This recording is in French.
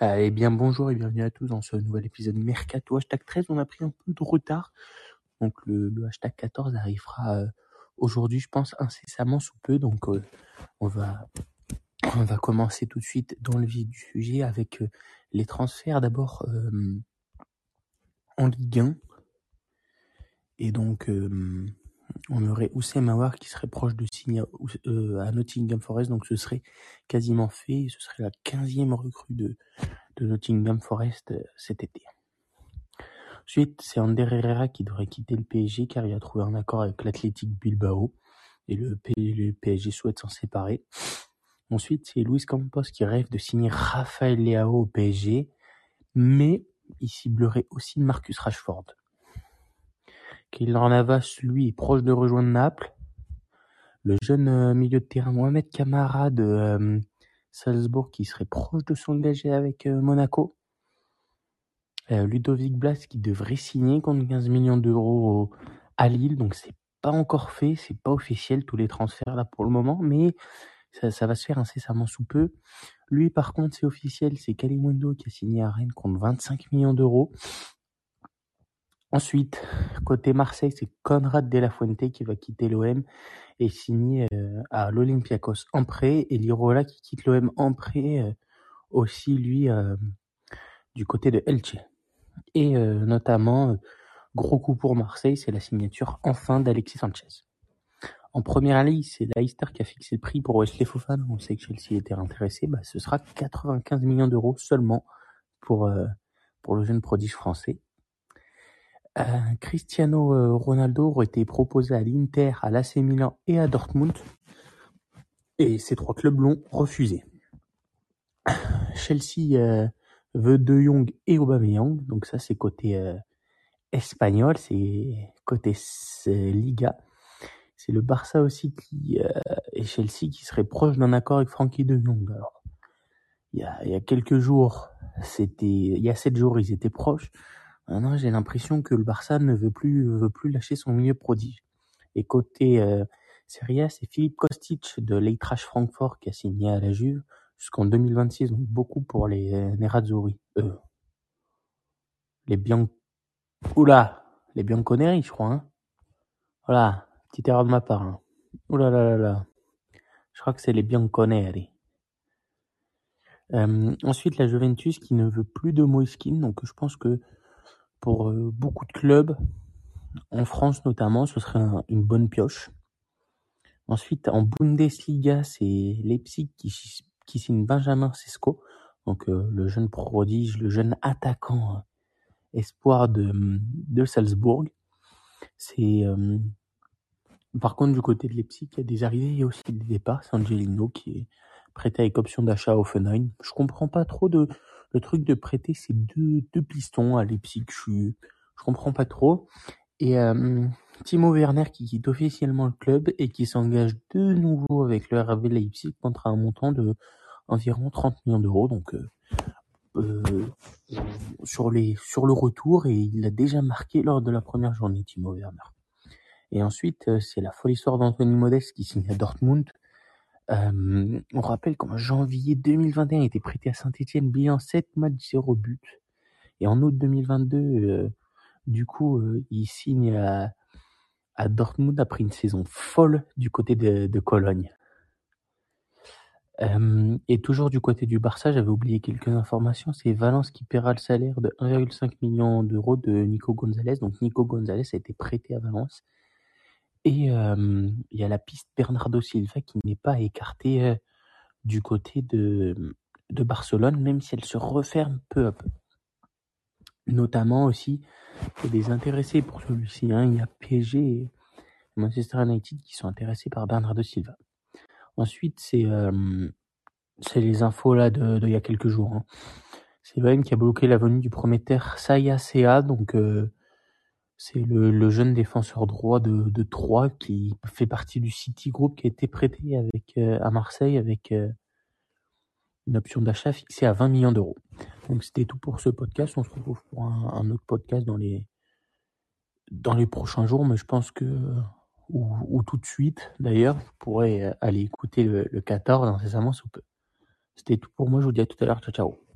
Eh bien, bonjour et bienvenue à tous dans ce nouvel épisode Mercato hashtag 13. On a pris un peu de retard. Donc, le, le hashtag 14 arrivera euh, aujourd'hui, je pense, incessamment sous peu. Donc, euh, on va, on va commencer tout de suite dans le vif du sujet avec euh, les transferts. D'abord, en Ligue 1. Et donc, on aurait Oussem Aouar qui serait proche de signer euh, à Nottingham Forest. Donc, ce serait quasiment fait. Ce serait la quinzième recrue de, Nottingham Forest euh, cet été. Ensuite, c'est Ander Herrera qui devrait quitter le PSG car il a trouvé un accord avec l'Athletic Bilbao et le, le PSG souhaite s'en séparer. Ensuite, c'est Luis Campos qui rêve de signer Rafael Leao au PSG, mais il ciblerait aussi Marcus Rashford. Keylor Navas, lui, est proche de rejoindre Naples. Le jeune euh, milieu de terrain Mohamed Camara de euh, Salzbourg qui serait proche de s'engager avec euh, Monaco. Ludovic Blas qui devrait signer contre 15 millions d'euros à Lille, donc c'est pas encore fait, c'est pas officiel tous les transferts là pour le moment, mais ça, ça va se faire incessamment sous peu. Lui par contre c'est officiel, c'est Kalimundo qui a signé à Rennes contre 25 millions d'euros. Ensuite, côté Marseille, c'est Conrad De La Fuente qui va quitter l'OM et signer euh, à l'Olympiakos en prêt, et Lirola qui quitte l'OM en prêt euh, aussi lui euh, du côté de Elche. Et notamment, gros coup pour Marseille, c'est la signature enfin d'Alexis Sanchez. En première ligue, c'est Leicester qui a fixé le prix pour Wesley Fofana. On sait que Chelsea était intéressé. Bah, ce sera 95 millions d'euros seulement pour, pour le jeune prodige français. Euh, Cristiano euh, Ronaldo aurait été proposé à l'Inter, à l'AC Milan et à Dortmund. Et ces trois clubs l'ont refusé. Chelsea euh, veut De Jong et Aubameyang. Donc ça, c'est côté euh, espagnol, c'est côté c'est Liga. C'est le Barça aussi qui euh, et Chelsea qui serait proche d'un accord avec Frankie De Jong. Alors, il y a, il y a quelques jours, c'était, il y a sept jours, ils étaient proches. Maintenant, j'ai l'impression que le Barça ne veut plus, veut plus lâcher son milieu prodige. Et côté euh, c'est Philippe Kostic de l'Eintracht Francfort qui a signé à la Juve jusqu'en 2026, donc beaucoup pour les euh, Nerazzurri. Euh, les Bian... Oula, les Bianconeri, je crois. Hein. Voilà, petite erreur de ma part. Hein. Oula là là. Je crois que c'est les Bianconeri. Euh, ensuite, la Juventus qui ne veut plus de Moiskin, donc je pense que pour euh, beaucoup de clubs, en France notamment, ce serait un- une bonne pioche. Ensuite, en Bundesliga, c'est Leipzig qui, signe Benjamin Sesko, donc euh, le jeune prodige, le jeune attaquant euh, espoir de, de Salzbourg. C'est par contre du côté de Leipzig, il y a des arrivées et aussi des départs. C'est Angelino qui est prêté avec option d'achat à Offenheim. Je comprends pas trop de le truc de prêter ces deux, deux pistons à Leipzig. Je je comprends pas trop. Et euh, Timo Werner qui quitte officiellement le club et qui s'engage de nouveau avec le RB Leipzig contre un montant de environ 30 millions d'euros. Donc euh, euh, sur les sur le retour et il l'a déjà marqué lors de la première journée Timo Werner. Et ensuite euh, c'est la folle histoire d'Anthony Modeste qui signe à Dortmund. Euh, on rappelle qu'en janvier 2021 il était prêté à Saint-Etienne, bilan 7 matchs 0 but. Et en août 2022, euh, du coup, euh, il signe à, Dortmund après une saison folle du côté de, de Cologne. Et toujours du côté du Barça, j'avais oublié quelques informations. C'est Valence qui paiera le salaire de 1,5 million d'euros de Nico Gonzalez. Donc Nico Gonzalez a été prêté à Valence. Et il y a la piste Bernardo Silva qui n'est pas écartée euh, du côté de, de Barcelone, même si elle se referme peu à peu. Notamment aussi, il y a des intéressés pour celui-ci. hein. Il y a PSG et Manchester United qui sont intéressés par Bernardo Silva. Ensuite, c'est c'est les infos là de, de il y a quelques jours. Hein. C'est l'OM qui a bloqué la venue du prometteur Saya Sea, donc euh, c'est le, le jeune défenseur droit de, de Troyes qui fait partie du City Group qui a été prêté avec euh, à Marseille avec euh, une option d'achat fixée à 20 millions d'euros. Donc c'était tout pour ce podcast. On se retrouve pour un, un autre podcast dans les dans les prochains jours, mais je pense que ou, ou tout de suite d'ailleurs, vous pourrez euh, aller écouter le, le 14 incessamment sous peu. C'était tout pour moi. Je vous dis à tout à l'heure. Ciao ciao.